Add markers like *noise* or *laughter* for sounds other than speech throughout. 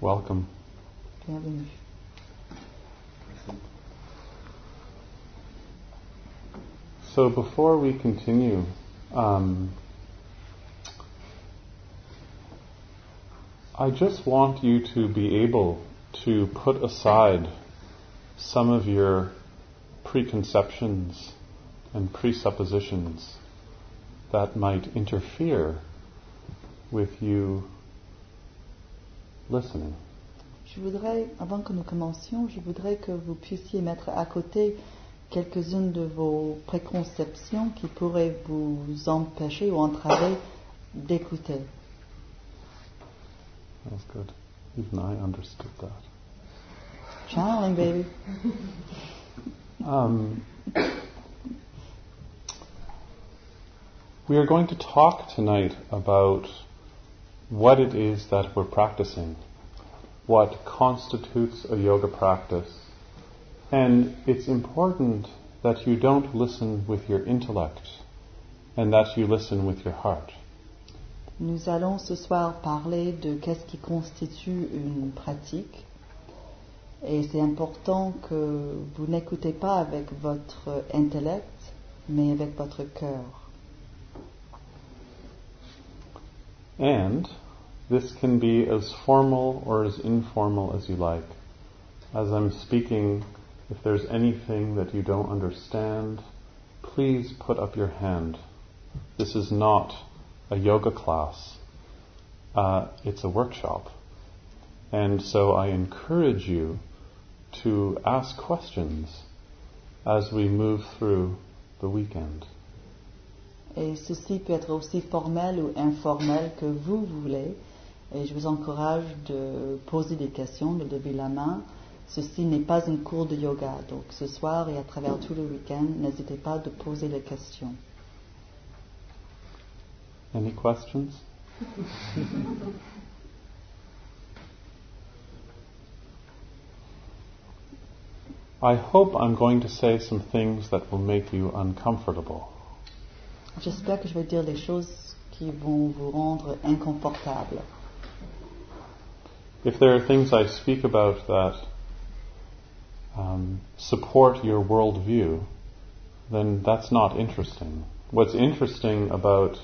Welcome. So before we continue, um, I just want you to be able to put aside some of your preconceptions and presuppositions that might interfere with you listening. Je voudrais, avant que nous commencions, je voudrais que vous puissiez mettre à côté quelques-unes de vos préconceptions qui pourraient vous empêcher ou entraver d'écouter. That's good. Even I understood that. Channeling, baby. Um, we are going to talk tonight about what it is that we're practicing, what constitutes a yoga practice, and it's important that you don't listen with your intellect and that you listen with your heart. Nous allons ce soir parler de qu'est-ce qui constitue une pratique. Et c'est important que vous n'écoutez pas avec votre intellect, mais avec votre cœur. And this can be as formal or as informal as you like. As I'm speaking, if there's anything that you don't understand, please put up your hand. This is not a yoga class. Uh, it's a workshop. And so I encourage you to ask questions as we move through the weekend. Et ceci peut être aussi formel ou informel que vous voulez. Et je vous encourage de poser des questions, de lever la main. Ceci n'est pas un cours de yoga. Donc ce soir et à travers tout le week-end, n'hésitez pas de poser les questions. Any questions? I hope I'm going to say some things that will make you uncomfortable. J'espère que je vais dire choses qui vont vous rendre inconfortable. If there are things I speak about that um, support your worldview, then that's not interesting. What's interesting about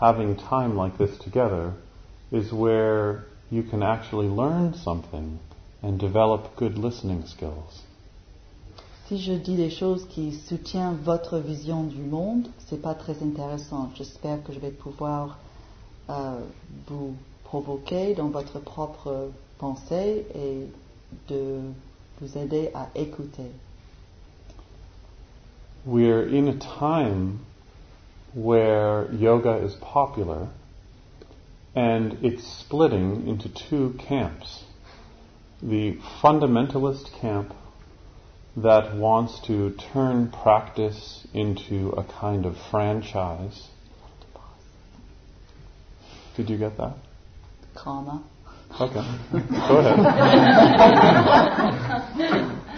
having time like this together is where you can actually learn something and develop good listening skills. Si je dis des choses qui soutiennent votre vision du monde, c'est pas très intéressant. J'espère que je vais pouvoir euh, vous provoquer dans votre propre pensée et de vous aider à écouter. We're in a time where yoga is popular and it's splitting into two camps. The fundamentalist camp that wants to turn practice into a kind of franchise. Did you get that? Karma. Okay. Go ahead.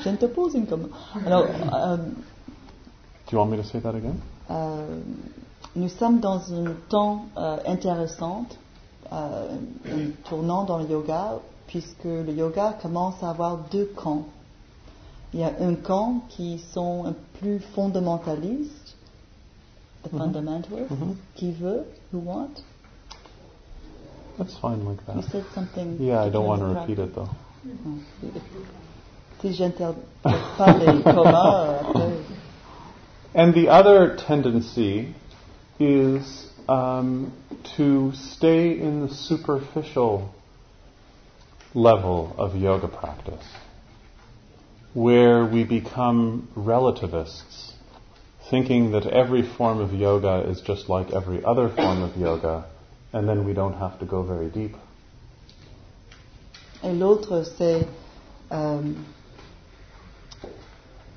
*laughs* Je te pose une comme. Alors, euh, Do you want me to say that again? euh, nous sommes dans un temps euh, intéressant, euh, un tournant dans le yoga, puisque le yoga commence à avoir deux camps. Il y a un camp qui sont plus fondamentalistes the Mhm. fundamentalists. Mhm. Qui veut? Who want? That's fine like that. You said something. Yeah, I don't want to repeat it though. Si j'interprète pas les communs. And the other tendency is um, to stay in the superficial level of yoga practice, where we become relativists, thinking that every form of yoga is just like every other form of yoga, and then we don't have to go very deep. Et l'autre, c'est euh,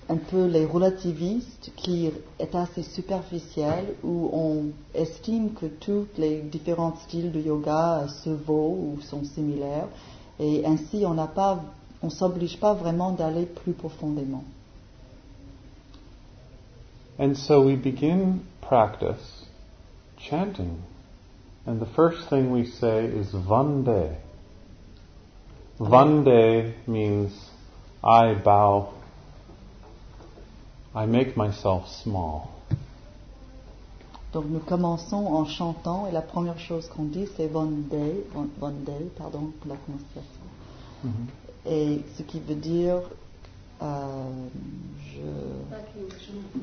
un peu les relativistes qui est assez superficiel, où on estime que tous les différents styles de yoga se vaut ou sont similaires, et ainsi on n'a pas, on s'oblige pas vraiment d'aller plus profondément. And so we begin practice chanting. And the first thing we say is Vande. Vande means I bow, I make myself small. Donc nous commençons en chantant, et la première chose qu'on dit, c'est Vande, Vande, pardon pour la prononciation. Mm-hmm. Et ce qui veut dire euh,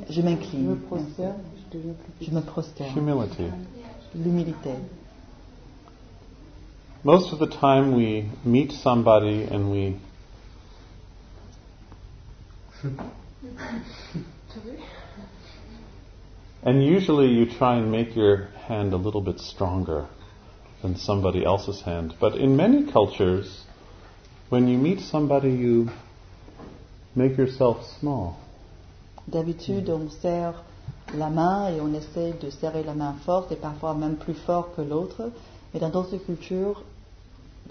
je, je m'incline. Je me prosterne, je deviens plus Je petit. me prosterne. Humility. L'humilité. Most of the time we meet somebody and we And usually you try and make your hand a little bit stronger than somebody else's hand. But in many cultures, when you meet somebody, you make yourself small. D'habitude, on serre la main et on essaie de serrer la main forte et parfois même plus fort que l'autre. Mais dans d'autres cultures,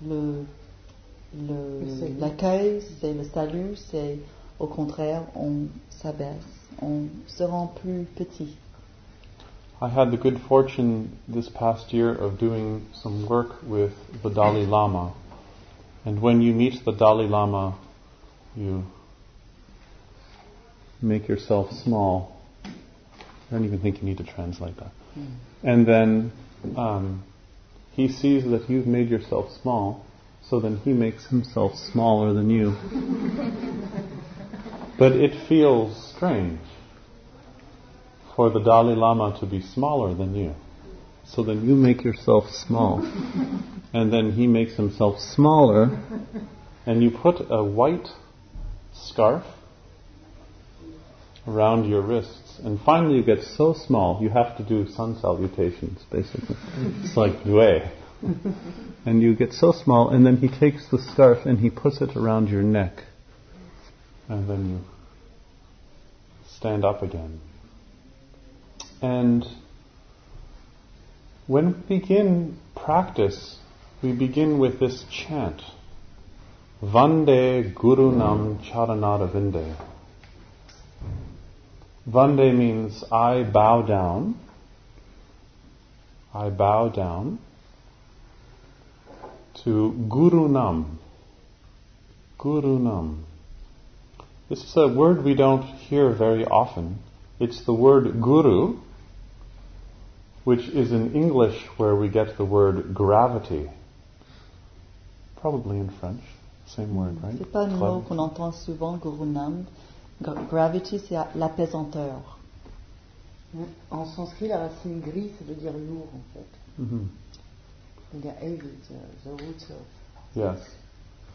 le- le- Le l'accueil, c'est le salut, c'est au contraire, on s'abaisse, on se rend plus petit. I had the good fortune this past year of doing some work with the Dalai Lama. And when you meet the Dalai Lama, you make yourself small. I don't even think you need to translate that. And then um, he sees that you've made yourself small, so then he makes himself smaller than you. *laughs* but it feels strange for the Dalai Lama to be smaller than you. So then you make yourself small. and then he makes himself smaller. And you put a white scarf around your wrists. And finally you get so small you have to do sun salutations, basically. it's like due. and you get so small, and then he takes the scarf and he puts it around your neck. And then you stand up again. And when we begin practice, we begin with this chant. Vande Guru Nam Charanada Vinde. Vande means I bow down. I bow down to Guru Nam. Guru Nam. This is a word we don't hear very often. It's the word guru, which is in English where we get the word gravity. Probably in French. Same word, right? C'est pas un mot qu'on entend souvent, Guru Nam. Gra- Gravity, c'est l'apaisanteur. En sanskrit, la racine gris, ça veut dire lourd en fait. Mhm. Ça heavy, the, the root of. Yes.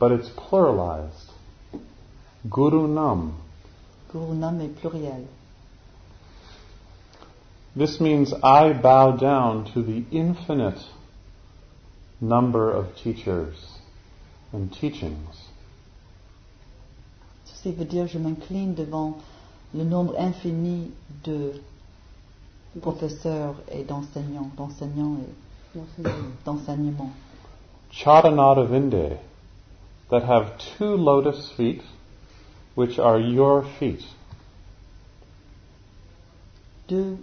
But it's pluralized. Guru Nam. Guru est pluriel. This means I bow down to the infinite number of teachers and teachings. Ceci veut dire je m'incline devant le nombre infini de professeurs et d'enseignants, d'enseignants et d'enseignements. Charanada Vinde, that have two lotus feet, which are your feet. Deux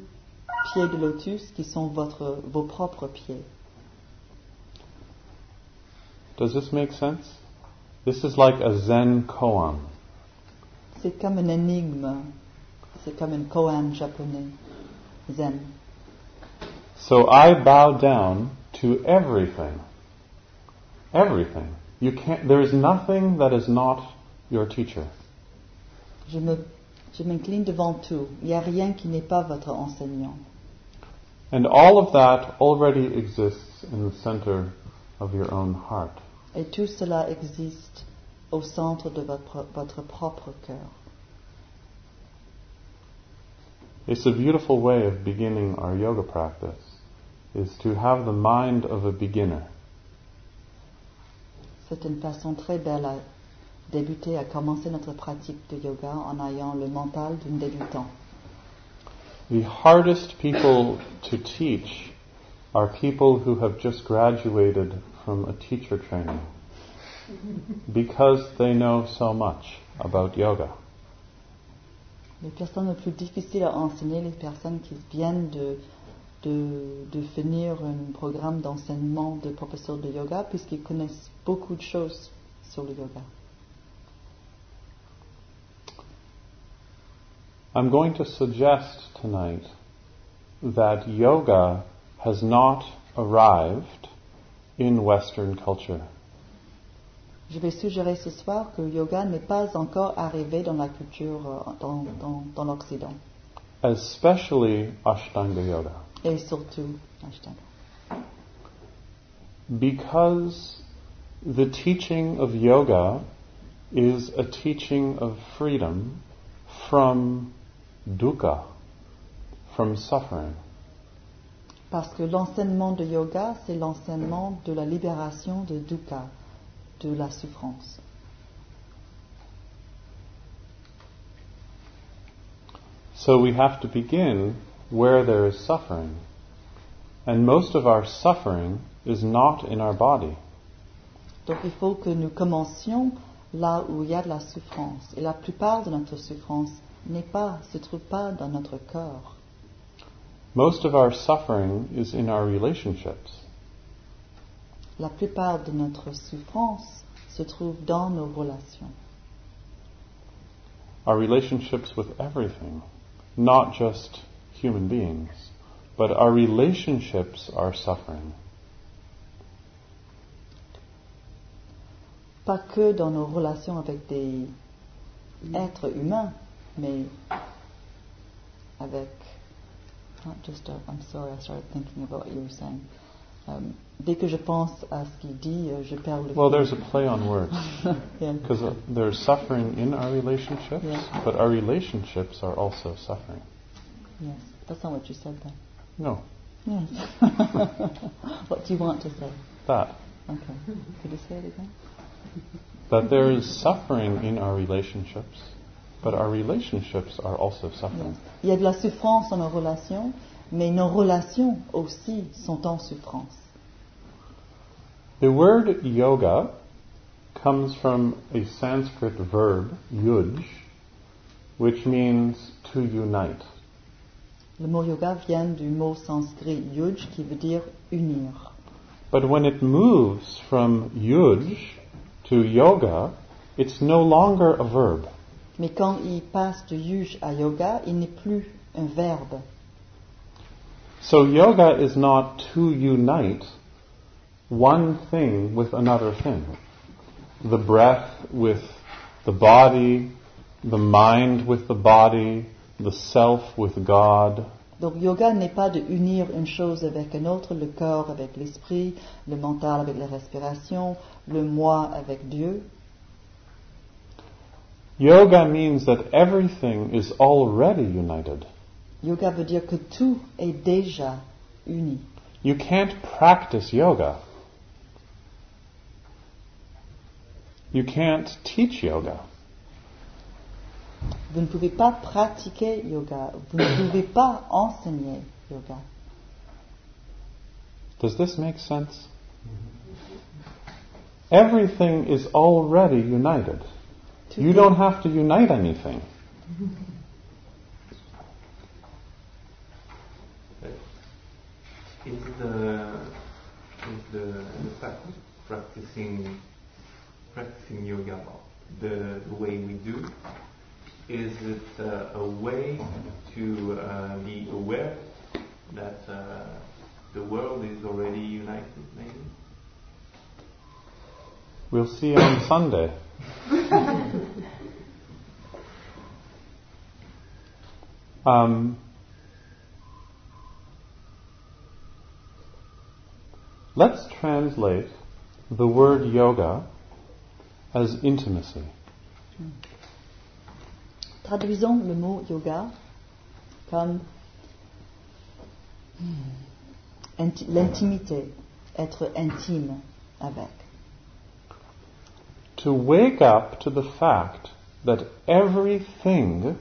pieds de lotus qui sont votre, vos propres pieds. Does this make sense? This is like a Zen koan. C'est comme une énigme, c'est comme un koan japonais, zen. So I bow down to everything. Everything. You can't, there is nothing that is not your teacher. Je me, je m'incline devant tout. Il n'y a rien qui n'est pas votre enseignant. And all of that already exists in the center of your own heart. Et tout cela existe au centre de votre, votre propre cœur. It's a beautiful way of beginning our yoga practice, is to have the mind of a beginner. C'est une façon très belle à débuter, à commencer notre pratique de yoga en ayant le mental d'un débutant. The hardest people to teach are people who have just graduated from a teacher training because they know so much about yoga. Les personnes les plus difficiles à enseigner, les personnes qui viennent de, de, de finir un programme d'enseignement de professeur de yoga, puisqu'ils connaissent beaucoup de choses sur le yoga. I'm going to suggest tonight that yoga has not arrived in Western culture. Je vais suggérer ce soir que yoga n'est pas encore arrivé dans la culture, euh, dans, dans, dans l'Occident, especially Ashtanga Yoga, et surtout Ashtanga. because the teaching of yoga is a teaching of freedom from dukkha, from suffering. Parce que l'enseignement de yoga, c'est l'enseignement de la libération de dukkha, de la souffrance. So we have to begin where there is suffering. And most of our suffering is not in our body. Donc il faut que nous commencions là où il y a de la souffrance. Et la plupart de notre souffrance n'est pas, se trouve pas dans notre corps. Most of our suffering is in our relationships. La plupart de notre souffrance se trouve dans nos relations. Our relationships with everything, not just human beings, but our relationships are suffering. Pas que dans nos relations avec des êtres humains, mais avec. Not just, uh, I'm sorry, I started thinking about what you were saying. Um, dès que je pense à ce qu'il dit, euh, je perds le Well, there's a play on words. *laughs* Yeah. Because uh, there's suffering in our relationships, Yeah. but our relationships are also suffering. Yes, that's not what you said then. No, Yes. *laughs* what do you want to say? that. Okay. Could you say it again? That there is suffering in our relationships, but our relationships are also suffering. Il y a de la souffrance dans nos relations, mais nos relations aussi sont en souffrance. The word yoga comes from a Sanskrit verb, yuj, which means to unite. Le mot yoga vient du mot sanskrit yuj qui veut dire unir. But when it moves from yuj to yoga, it's no longer a verb. Mais quand il passe de yuj à yoga, il n'est plus un verbe. So yoga is not to unite one thing with another thing. The breath with the body, the mind with the body, the self with God. Donc yoga n'est pas de unir une chose avec une autre, le corps avec l'esprit, le mental avec la respiration, le moi avec Dieu. Yoga means that everything is already united. Yoga veut dire que tout est déjà uni. You can't practice yoga. You can't teach yoga. Vous ne pouvez pas pratiquer yoga, vous ne pouvez pas enseigner yoga. Does this make sense? Everything is already united. Tout You est- don't have to unite anything. Is the is the, the practicing practicing yoga the, the way we do? Is it uh, a way to uh, be aware that uh, the world is already united, maybe. We'll see on Sunday. *laughs* um, let's translate the word yoga as intimacy. Traduisons le mot yoga comme l'intimité, être intime avec. To wake up to the fact that everything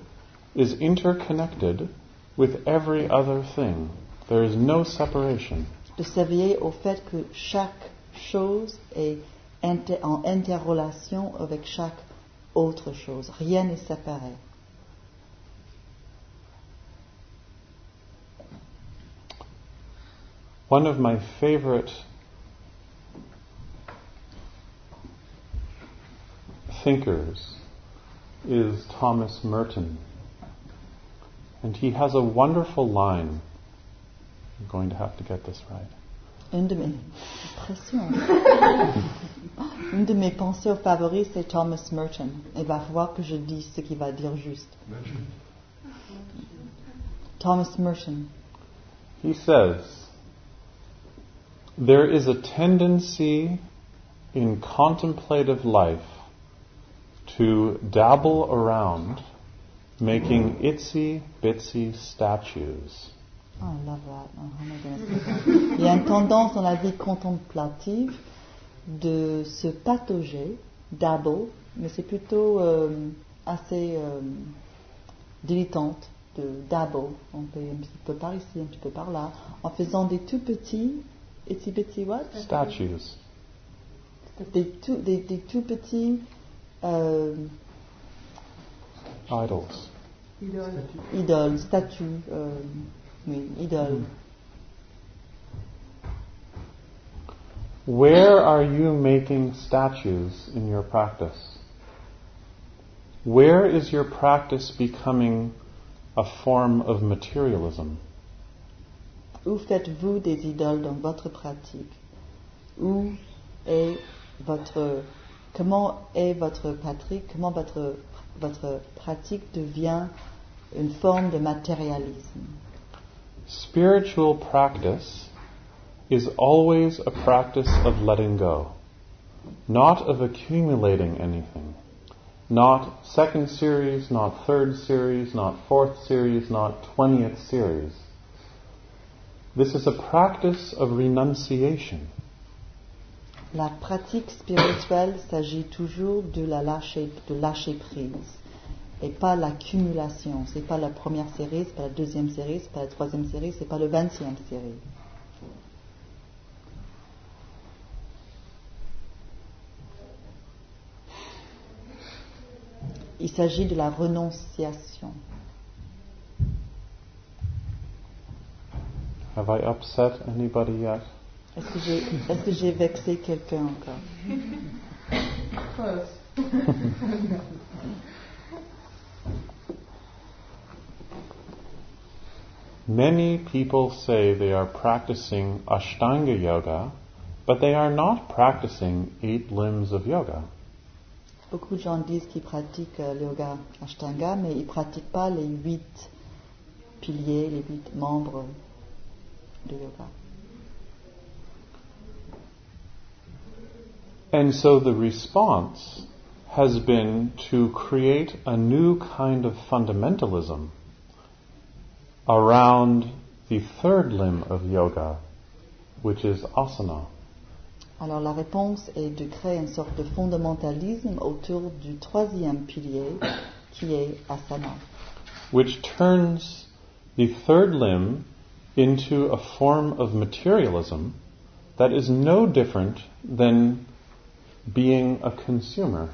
is interconnected with every other thing. There is no separation. De s'éveiller au fait que chaque chose est inter- en interrelation avec chaque autre chose. Rien n'est séparé. One of my favorite thinkers is Thomas Merton. And he has a wonderful line. I'm going to have to get this right. Une de mes impressions. *laughs* Une de mes penseurs favoris, c'est Thomas Merton. Il va falloir que je dise ce qu'il va dire juste. Thomas Merton. He says, There is a tendency in contemplative life to dabble around making itsy bitsy statues. Oh, I love that. Oh, that? Il y a une tendance dans la vie contemplative de se patauger, dabble, mais c'est plutôt euh, assez euh, dilettante de dabble. On fait un petit peu par ici, un petit peu par là, en faisant des tout petits, itsy bitsy what? Statues. Des tout, des, des tout petits euh, Idols. idoles, statues, euh, oui, idoles. Where are you making statues in your practice? Where is your practice becoming a form of materialism? Où faites-vous des idoles dans votre pratique Où est votre comment est votre pratique Comment votre votre pratique devient une forme de matérialisme Spiritual practice is always a practice of letting go, not of accumulating anything. Not second series, not third series, not fourth series, not twentieth series. This is a practice of renunciation. La pratique spirituelle s'agit toujours de la lâcher de lâcher prise et pas l'accumulation. C'est pas la première série, c'est pas la deuxième série, c'est pas la troisième série, c'est pas le vingtième série. Il s'agit de la renonciation. Have I upset anybody yet? Est-ce que j'ai est-ce que vexé quelqu'un encore *laughs* Many people say they are practicing Ashtanga yoga, but they are not practicing eight limbs of yoga. Beaucoup de gens disent qu'ils pratiquent euh, le yoga Ashtanga, mais ils ne pratiquent pas les huit piliers, les huit membres de yoga. And so the response has been to create a new kind of fundamentalism around the third limb of yoga, which is asana. Alors la réponse est de créer une sorte de fondamentalisme autour du troisième pilier qui est asana, which turns the third limb into a form of materialism that is no different than being a consumer.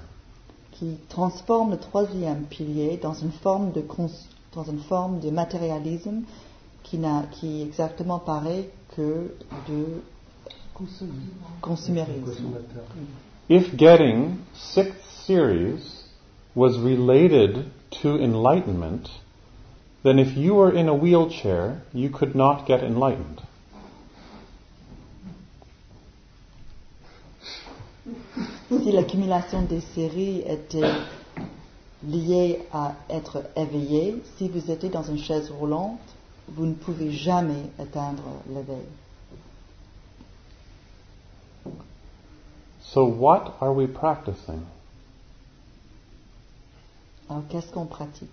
qui transforme le troisième pilier dans une forme de, cons- dans une forme de matérialisme qui, n'a, qui est exactement pareil que de consumérisme. If getting sixth series was related to enlightenment, then if you were in a wheelchair, you could not get enlightened. Si l'accumulation des séries était liée à être éveillé, si vous étiez dans une chaise roulante, vous ne pouvez jamais atteindre l'éveil. So, what are we practicing? Alors qu'est-ce qu'on pratique?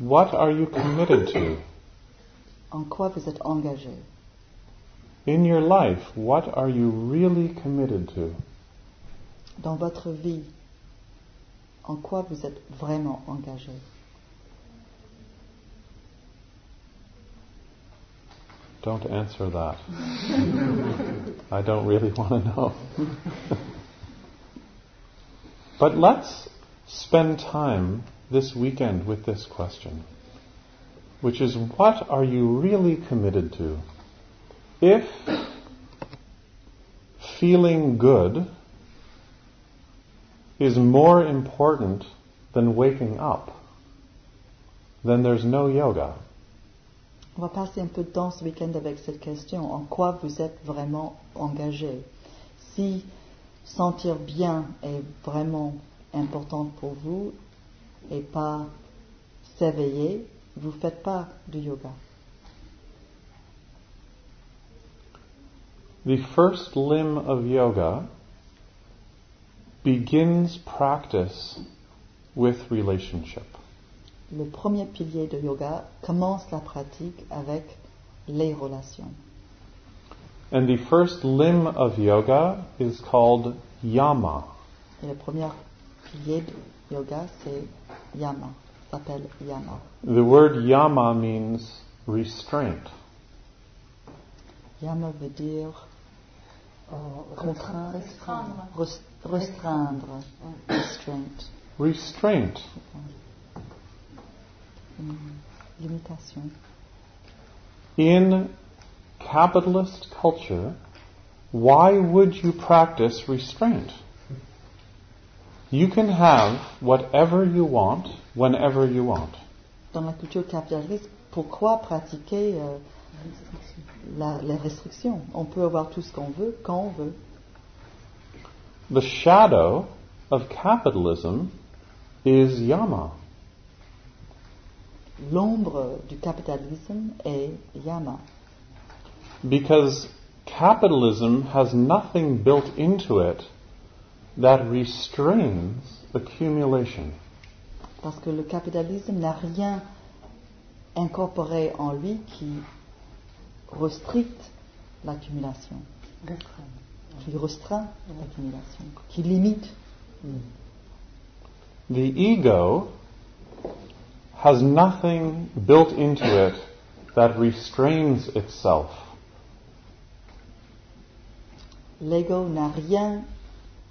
What are you committed to? En quoi vous êtes engagé? In your life, what are you really committed to? Dans votre vie, en quoi vous êtes vraiment engagé Don't answer that. *laughs* I don't really want to know. *laughs* but let's spend time this weekend with this question, which is what are you really committed to? If feeling good is more important than waking up, then there's no yoga. On va passer un peu de temps ce week-end avec cette question. En quoi vous êtes vraiment engagé? Si sentir bien est vraiment important pour vous et pas s'éveiller, vous ne faites pas de yoga. The first limb of yoga begins practice with relationship. Le premier pilier de yoga commence la pratique avec les relations. And the first limb of yoga is called yama. Et le premier pilier de yoga, c'est yama, s'appelle yama. The word yama means restraint. Yama veut dire Oh, contraindre, restreindre. restreindre, restraint, Restraint. Mm-hmm. limitation. In capitalist culture, why would you practice restraint? You can have whatever you want whenever you want. Dans la culture capitaliste, pourquoi pratiquer euh, la, les restrictions On peut avoir tout ce qu'on veut quand on veut. The shadow of capitalism is yama. L'ombre du capitalisme est yama. Because capitalism has nothing built into it that restrains accumulation. Parce que le capitalisme n'a rien incorporé en lui qui restricte l'accumulation, qui restreint l'accumulation, qui limite. The ego has nothing built into it that restrains itself. L'ego n'a rien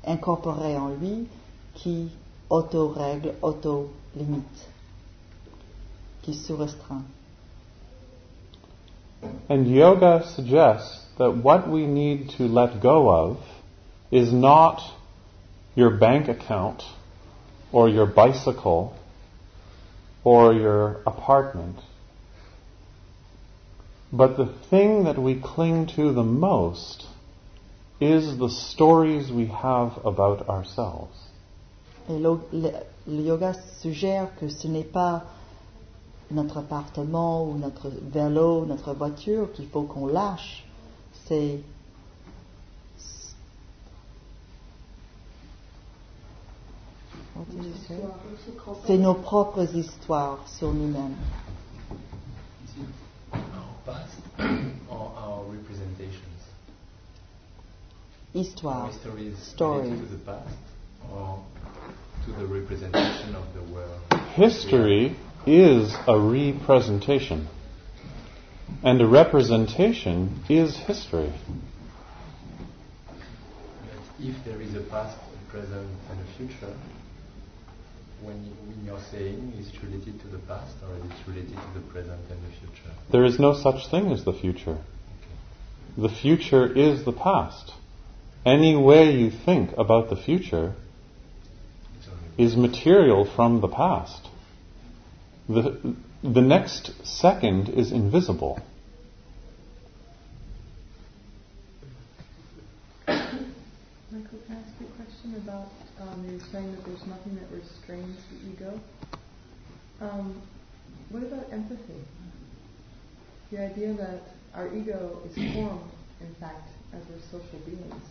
incorporé en lui qui auto-règle, auto-limite, qui se restreint. And yoga suggests that what we need to let go of is not your bank account or your bicycle or your apartment. But the thing that we cling to the most is the stories we have about ourselves. Et lo- le, le yoga suggère que ce n'est pas notre appartement ou notre vélo, notre voiture qu'il faut qu'on lâche, c'est What did you say? c'est nos propres histoires sur nous-mêmes. our past or our representations. Histoire. Our history is Stories. related to the past or to the representation of the world. History is a representation. And a representation is history. But if there is a past, a present, and a future, when, you, when you're saying is it related to the past or is it related to the present and the future? There is no such thing as the future. The future is the past. Any way you think about the future is material from the past. The, the next second is invisible. Michael, can I ask you a question about um, you're saying that there's nothing that restrains the ego? Um, what about empathy? The idea that our ego is formed, in fact, as we're social beings,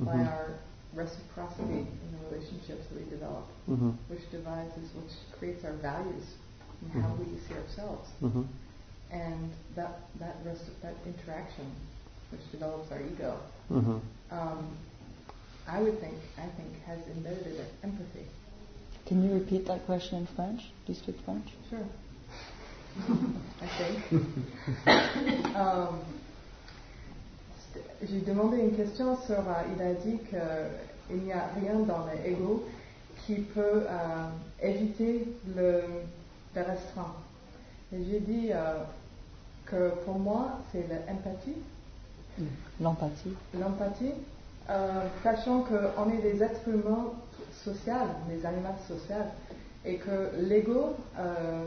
by Mhm. our reciprocity in the relationships that we develop, hmm which devises, which creates our values and how we see ourselves. hmm And that that rest that interaction, which develops our ego, hmm um, I would think, I think, has embedded in it empathy. Can you repeat that question in French? Do you speak French? Sure. *laughs* I think. *laughs* Um, J'ai demandé une question sur. euh, il a dit qu'il n'y a rien dans l'ego qui peut euh, éviter le, le restreint. Et j'ai dit euh, que pour moi, c'est l'empathie. L'empathie. L'empathie, euh, sachant qu'on est des êtres humains sociaux, des animaux sociaux, et que l'ego, euh,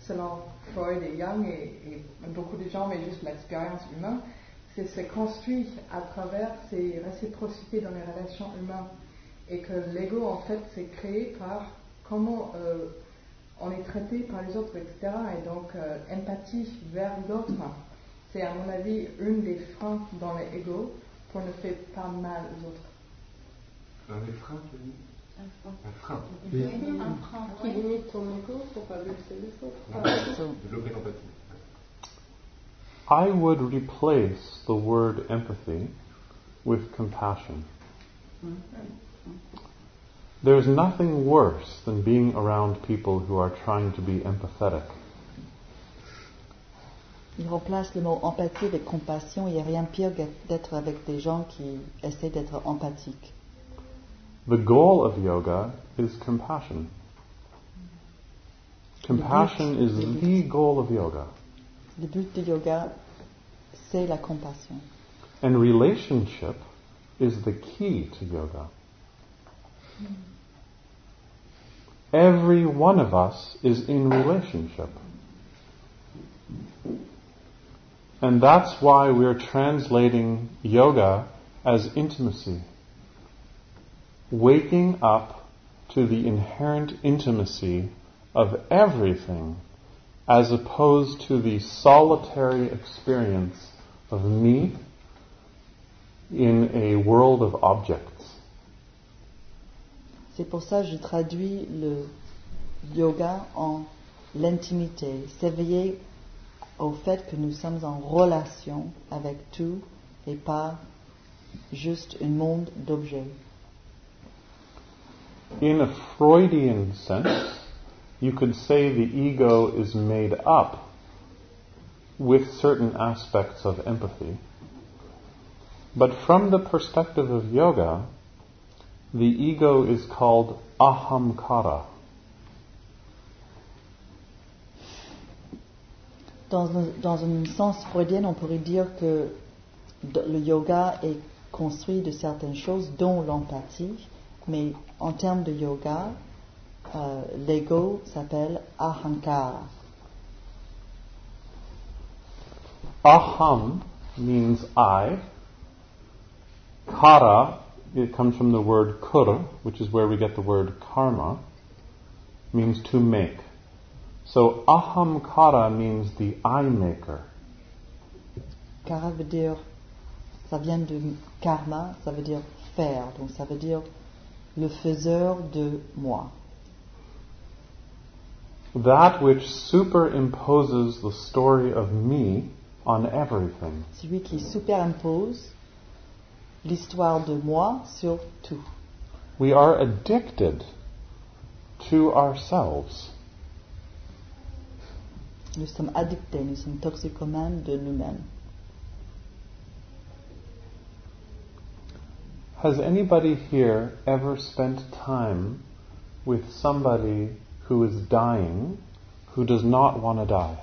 selon Freud et Young et, et beaucoup de gens, mais juste l'expérience humaine, c'est se construit à travers ces réciprocités dans les relations humaines. Et que l'ego, en fait, c'est créé par comment euh, on est traité par les autres, etc. Et donc, euh, empathie vers l'autre, c'est à mon avis une des freins dans l'ego pour ne faire pas mal aux autres. Un des freins, tu as dit? Un frein. Un frein qui limite ton ego pour pas blesser les autres. So, Développer l'empathie. I would replace the word empathy with compassion. There's nothing worse than being around people who are trying to be empathetic. il remplace le mot empathie avec compassion. Il n'y a rien pire d'être avec des gens qui essaient d'être empathiques. The goal of yoga is compassion. Compassion is the goal of yoga. Le but du yoga, c'est la compassion. And relationship is the key to yoga. Mm. Every one of us is in relationship. And that's why we're translating yoga as intimacy. Waking up to the inherent intimacy of everything as opposed to the solitary experience of me in a world of objects. C'est pour ça que je traduis le yoga en l'intimité, s'éveiller au fait que nous sommes en relation avec tout et pas juste un monde d'objets. In a Freudian sense, you could say the ego is made up with certain aspects of empathy. But from the perspective of yoga, the ego is called ahamkara. Dans un, dans un sens freudien, on pourrait dire que le yoga est construit de certaines choses, dont l'empathie, mais en termes de yoga, euh, l'ego s'appelle ahankara. Aham means I. Kara, it comes from the word kur, which is where we get the word karma, means to make. So ahamkara means the I maker. Kara veut dire, ça vient de karma, ça veut dire faire, donc ça veut dire le faiseur de moi. That which superimposes the story of me on everything. Celui qui superimpose l'histoire de moi sur tout. We are addicted to ourselves. Nous sommes addictés, nous sommes toxicomanes de nous-mêmes. Has anybody here ever spent time with somebody who is dying who does not want to die?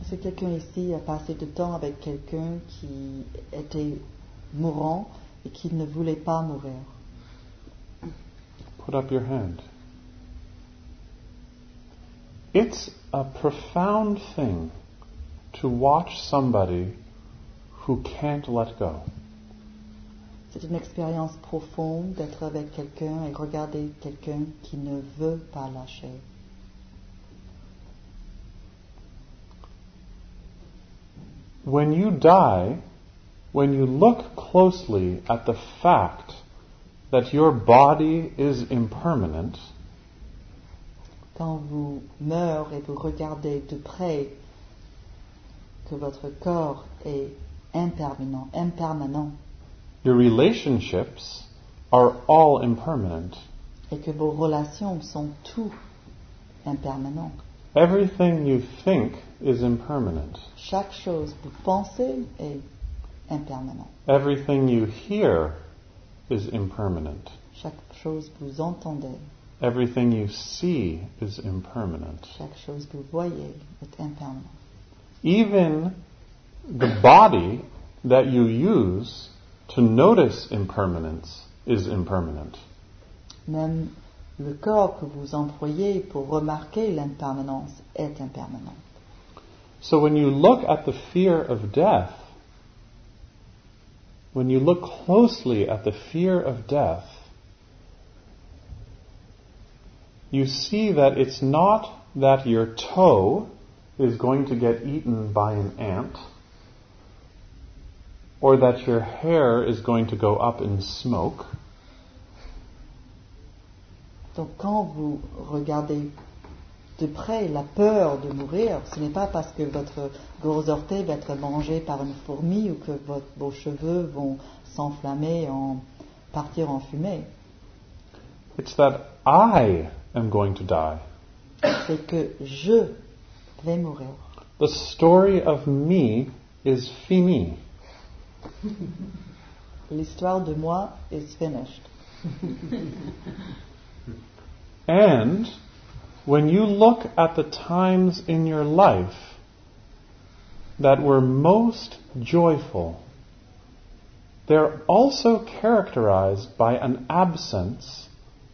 Est-ce que quelqu'un ici a passé du temps avec quelqu'un qui était mourant et qui ne voulait pas mourir Put up your hand. It's a profound thing to watch somebody who can't let go. C'est une expérience profonde d'être avec quelqu'un et regarder quelqu'un qui ne veut pas lâcher. When you die, when you look closely at the fact that your body is impermanent, Quand vous meurez et vous regardez de près que votre corps est impermanent, impermanent your relationships are all impermanent. et que vos relations sont tout impermanentes. Everything you think is impermanent. Chaque chose que vous pensez est impermanente. Everything you hear is impermanent. Chaque chose que vous entendez, Everything you see is impermanent. chaque chose que vous voyez est impermanente. Even the body that you use to notice impermanence is impermanent. Même le corps que vous employez pour remarquer l'impermanence est impermanent. So when you look at the fear of death, when you look closely at the fear of death, you see that it's not that your toe is going to get eaten by an ant, or that your hair is going to go up in smoke. Donc quand vous regardez de près la peur de mourir, ce n'est pas parce que votre gros orteil va être mangé par une fourmi ou que votre- vos cheveux vont s'enflammer, en partir en fumée. It's that I am going to die. C'est que je vais mourir. The story of me is fini. *laughs* L'histoire de moi is finished. And when you look at the times in your life that were most joyful, they're also characterized by an absence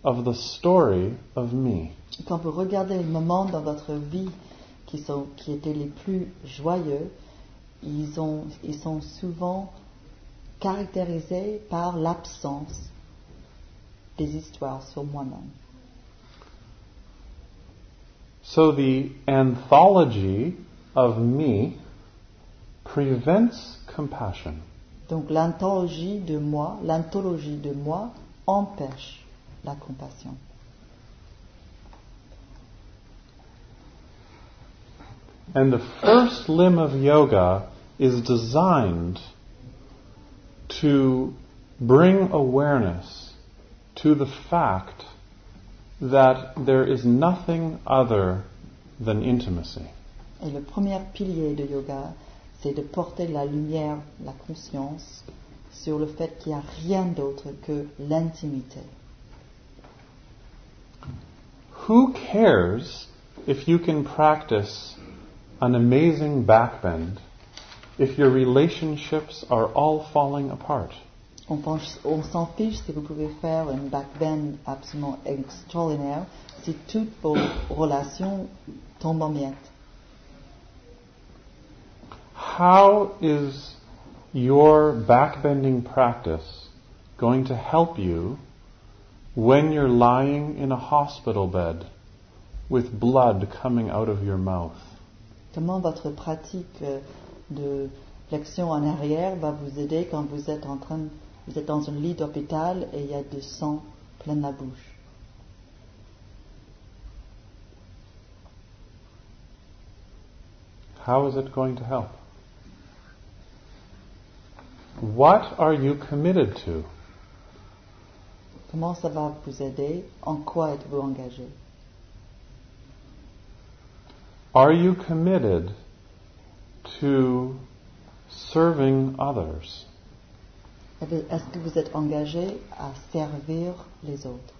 of the story of me. Quand vous regardez les moments dans votre vie qui, sont, qui étaient les plus joyeux, ils, ont, ils sont souvent caractérisés par l'absence des histoires sur moi-même. So the anthology of me prevents compassion. Donc l'anthologie de moi, l'anthologie de moi empêche la compassion. And the first limb of yoga is designed to bring awareness to the fact that there is nothing other than intimacy. Et le premier pilier de yoga, c'est de porter la lumière, la conscience sur le fait qu'il n'y a rien d'autre que l'intimité. Who cares if you can practice an amazing backbend if your relationships are all falling apart? On, pense- on s'en fiche si vous pouvez faire une backbend absolument extraordinaire si toutes vos relations tombent en miettes. How is your backbending practice going to help you when you're lying in a hospital bed with blood coming out of your mouth? Comment votre pratique euh, de flexion en arrière va vous aider quand vous êtes en train, vous êtes dans un lit d'hôpital et il y a du sang plein la bouche. How is it going to help? What are you committed to? Comment ça va vous aider? En quoi êtes-vous engagé? Are you committed to serving others? Est-ce que vous êtes engagé à servir les autres?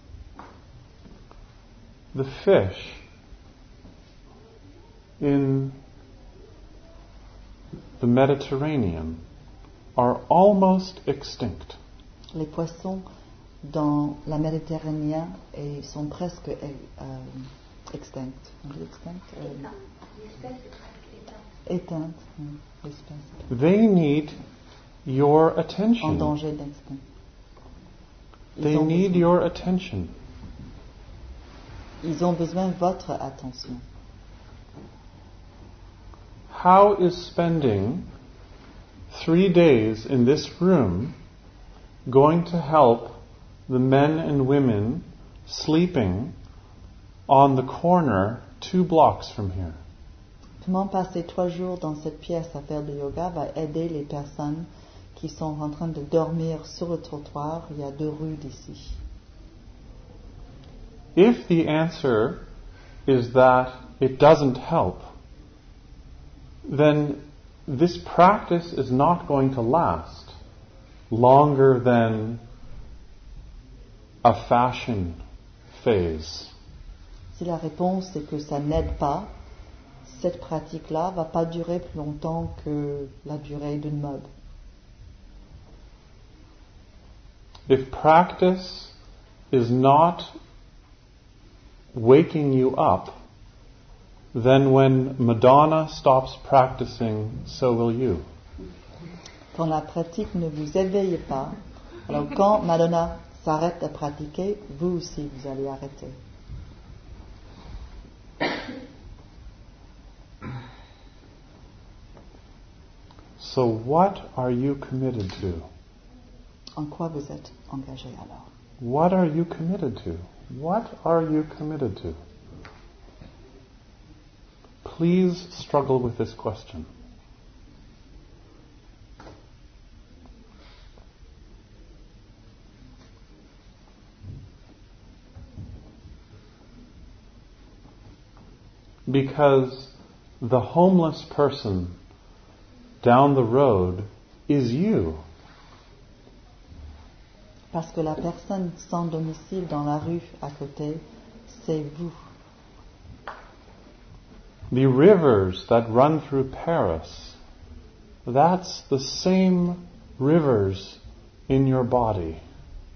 The fish in the Mediterranean are almost extinct. Les poissons dans la Méditerranée et sont presque euh, extincts. On dit extinct? Euh, Éteintes. They need your En attention. danger d'extinction. They need your attention. Ils ont besoin de votre attention. How is spending three days in this room going to help the men and women sleeping on the corner two blocks from here? Comment passer trois jours dans cette pièce à faire du yoga va aider les personnes qui sont en train de dormir sur le trottoir il y a deux rues d'ici. If the answer is that it doesn't help, then this practice is not going to last longer than a fashion phase. Si la réponse est que ça n'aide pas, cette pratique-là va pas durer plus longtemps que la durée d'une mode. If practice is not waking you up, then when Madonna stops practicing, so will you. Quand la pratique ne vous éveille pas, alors quand Madonna s'arrête de pratiquer, vous aussi vous allez arrêter. So, what are you committed to? En quoi vous êtes engagé alors What are you committed to? What are you committed to? Please struggle with this question. Because the homeless person down the road is you. Parce que la personne sans domicile dans la rue à côté, c'est vous. The rivers that run through Paris, that's the same rivers in your body.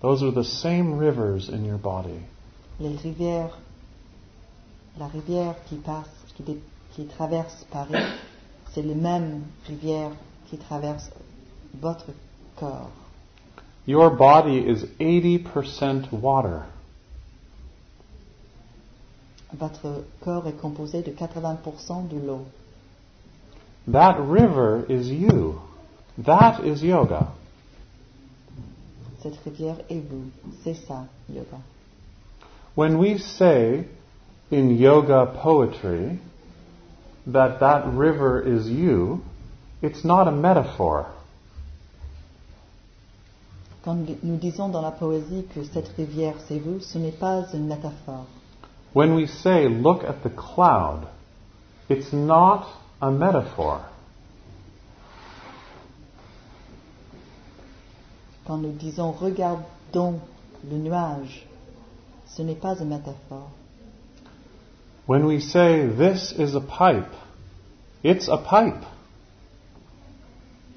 Those are the same rivers in your body. Les rivières, la rivière qui passe, qui, dé- qui traverse Paris, c'est les mêmes rivières qui traversent votre corps. Your body is 80% water. Votre corps est composé de 80% de l'eau. That river is you. That is yoga. Cette rivière est vous. C'est ça, yoga. When we say in yoga poetry that that river is you, it's not a metaphor. Quand nous disons dans la poésie que cette rivière c'est vous, ce n'est pas une métaphore. When we say, look at the cloud, it's not a metaphor. Quand nous disons regardons le nuage, ce n'est pas une métaphore. When we say, this is a pipe, it's a pipe.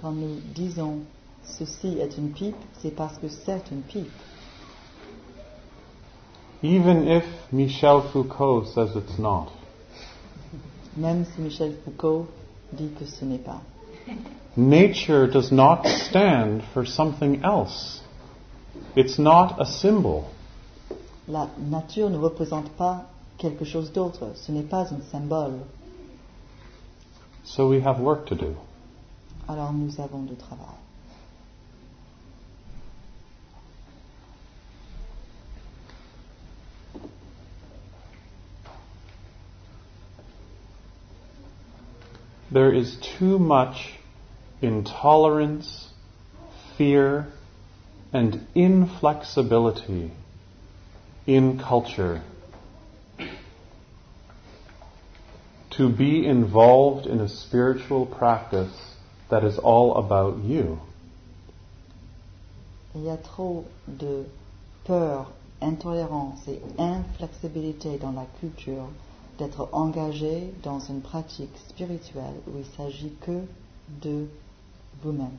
Quand nous disons ceci est une pipe, c'est parce que c'est une pipe. Even if Michel Foucault says it's not. Même si Michel Foucault dit que ce n'est pas. Nature does not stand for something else. It's not a symbol. La nature ne représente pas quelque chose d'autre, ce n'est pas un symbole. So we have work to do. Alors nous avons du travail. There is too much intolerance, fear, and inflexibility in culture to be involved in a spiritual practice that is all about you. Il y a trop de peur, intolérance et inflexibilité dans la culture d'être engagé dans une pratique spirituelle où il s'agit que de vous-même.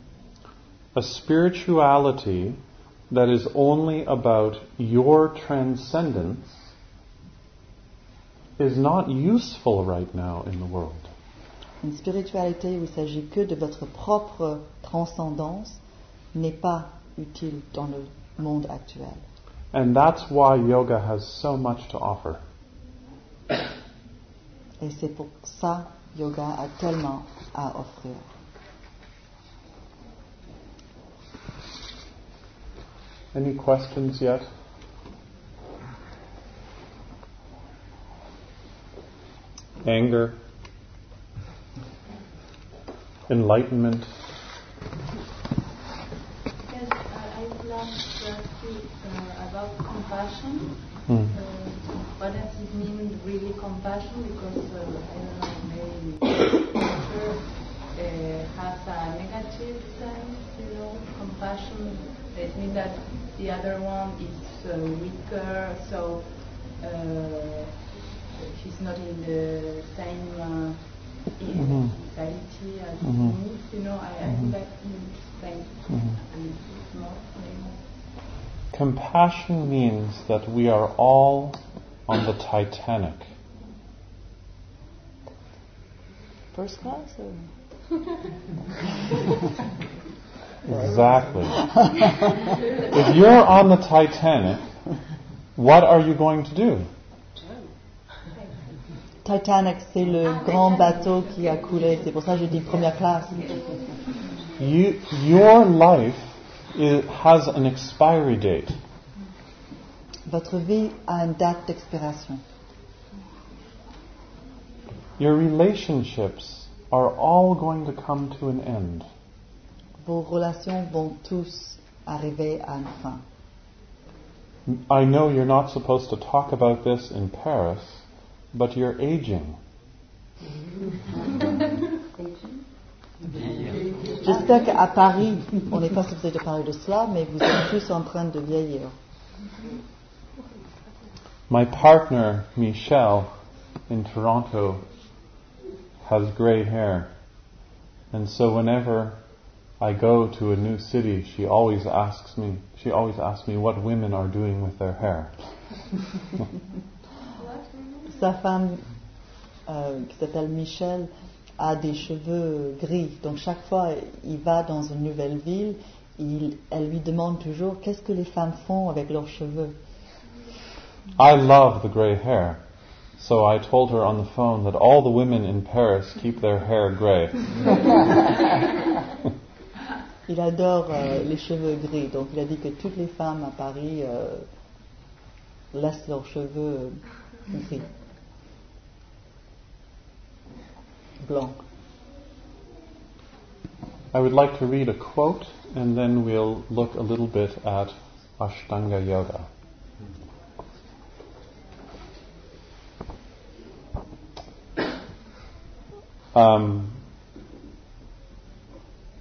A spirituality that is only about your transcendence is not useful right now in the world. Une spiritualité où il s'agit que de votre propre transcendance n'est pas utile dans le monde actuel. And that's why yoga has so much to offer. Et c'est pour ça yoga a tellement à offrir. Any questions yet? Anger? Enlightenment? Yes, I I would like to ask you uh, about compassion. Hmm. Uh, what does it mean, really compassion? Because uh, I don't know, maybe culture uh, has a negative sense, you know, compassion. It means that the other one is uh, weaker, so uh, he's not in the same uh, in Mhm. society as Mhm. me. You know, I, I would like to explain Mhm. a little bit more. maybe. Compassion means that we are all on the Titanic. First class or? *laughs* Exactly. if you're on the Titanic, what are you going to do? Titanic, c'est le grand bateau qui a coulé. C'est pour ça que je dis première classe. You, your life i has an expiry date. Votre vie a une date d'expiration. Your relationships are all going to come to an end. Vos relations vont tous arriver à une fin. I know you're not supposed to talk about this in Paris, but you're aging. J'espère qu'à Paris, on n'est pas supposé de parler de cela, mais vous êtes tous en train de vieillir. My partner, Michelle, in Toronto, has gray hair. And so whenever I go to a new city, she always asks me, she always asks me what women are doing with their hair. *laughs* Sa femme, euh, qui s'appelle Michel, a des cheveux gris. Donc chaque fois il va dans une nouvelle ville, il- elle lui demande toujours qu'est-ce que les femmes font avec leurs cheveux. I love the gray hair. So I told her on the phone that all the women in Paris keep their hair gray. *laughs* Il adore euh, les cheveux gris. Donc il a dit que toutes les femmes à Paris euh, laissent leurs cheveux euh, gris. Blancs. I would like to read a quote and then we'll look a little bit at Ashtanga Yoga. Um,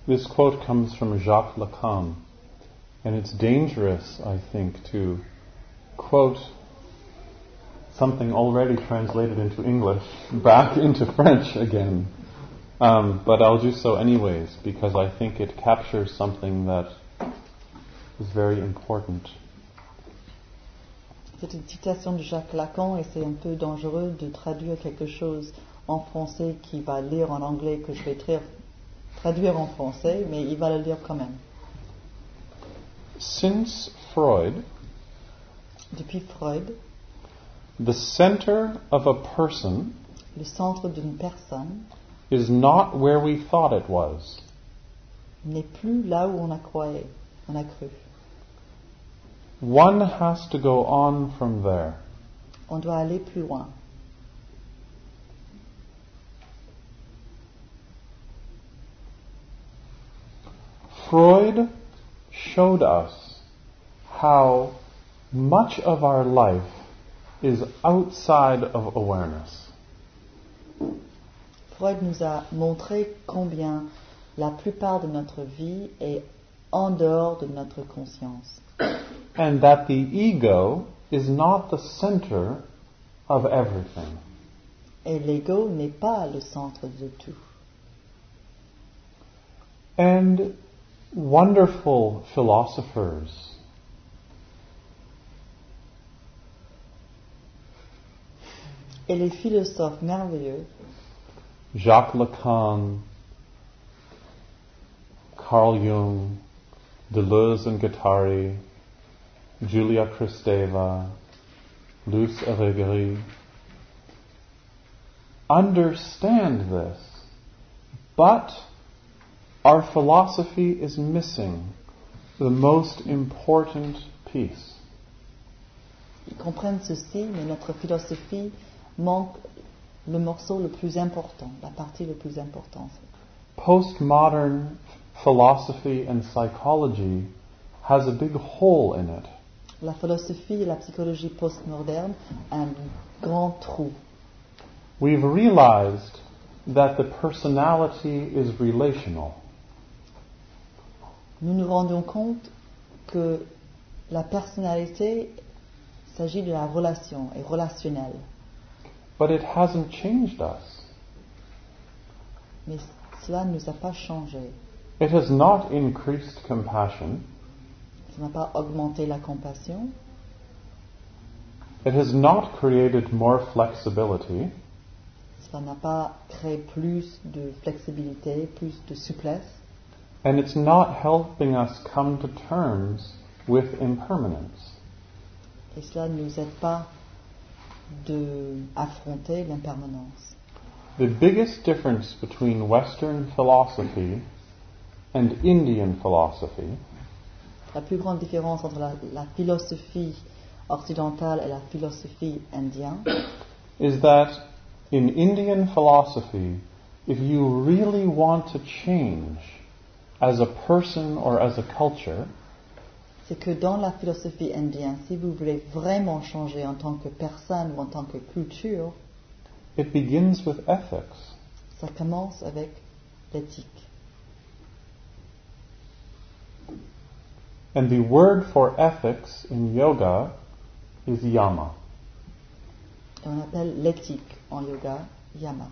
this quote comes from Jacques Lacan, and it's dangerous, I think, to quote something already translated into English back *laughs* into French again. Um, but I'll do so anyways because I think it captures something that is very important. C'est une citation de Jacques Lacan et c'est un peu dangereux de traduire quelque chose en français qui va lire en anglais que je vais tra- traduire en français, mais il va le lire quand même. Since Freud, Depuis Freud, the center of a person le centre d'une personne is not where we thought it was. n'est plus là où on a croyé, on a cru. One has to go on from there. On doit aller plus loin. Freud showed us how much of our life is outside of awareness. Freud nous a montré combien la plupart de notre vie est en dehors de notre conscience. And that the ego is not the center of everything. Et l'ego n'est pas le centre de tout. And wonderful philosophers. Et les philosophes merveilleux, Jacques Lacan, Carl Jung, Deleuze and Guattari, Julia Kristeva, Luce Irigaray, understand this, but our philosophy is missing the most important piece. Ils comprennent ceci, mais notre philosophie manque le morceau le plus important, la partie le plus importante. Postmodern philosophy and psychology has a big hole in it. La philosophie et la psychologie postmoderne un grand trou. We've realized that the personality is relational. Nous nous rendons compte que la personnalité s'agit de la relation, est relationnelle. But it hasn't changed us. Mais cela ne nous a pas changé. It has not increased compassion. Ça n'a pas augmenté la compassion. It has not created more flexibility. Cela n'a pas créé plus de flexibilité, plus de souplesse. And it's not helping us come to terms with impermanence. Et cela ne nous aide pas de affronter l'impermanence. The biggest difference between Western philosophy and Indian philosophy La plus grande différence entre la, la philosophie occidentale et la philosophie indienne, is that in Indian philosophy, if you really want to change as a person or as a culture, c'est que dans la philosophie indienne, si vous voulez vraiment changer en tant que personne ou en tant que culture, it begins with ethics. ça commence avec l'éthique. And the word for ethics in yoga is yama. Et on appelle l'éthique en yoga yama.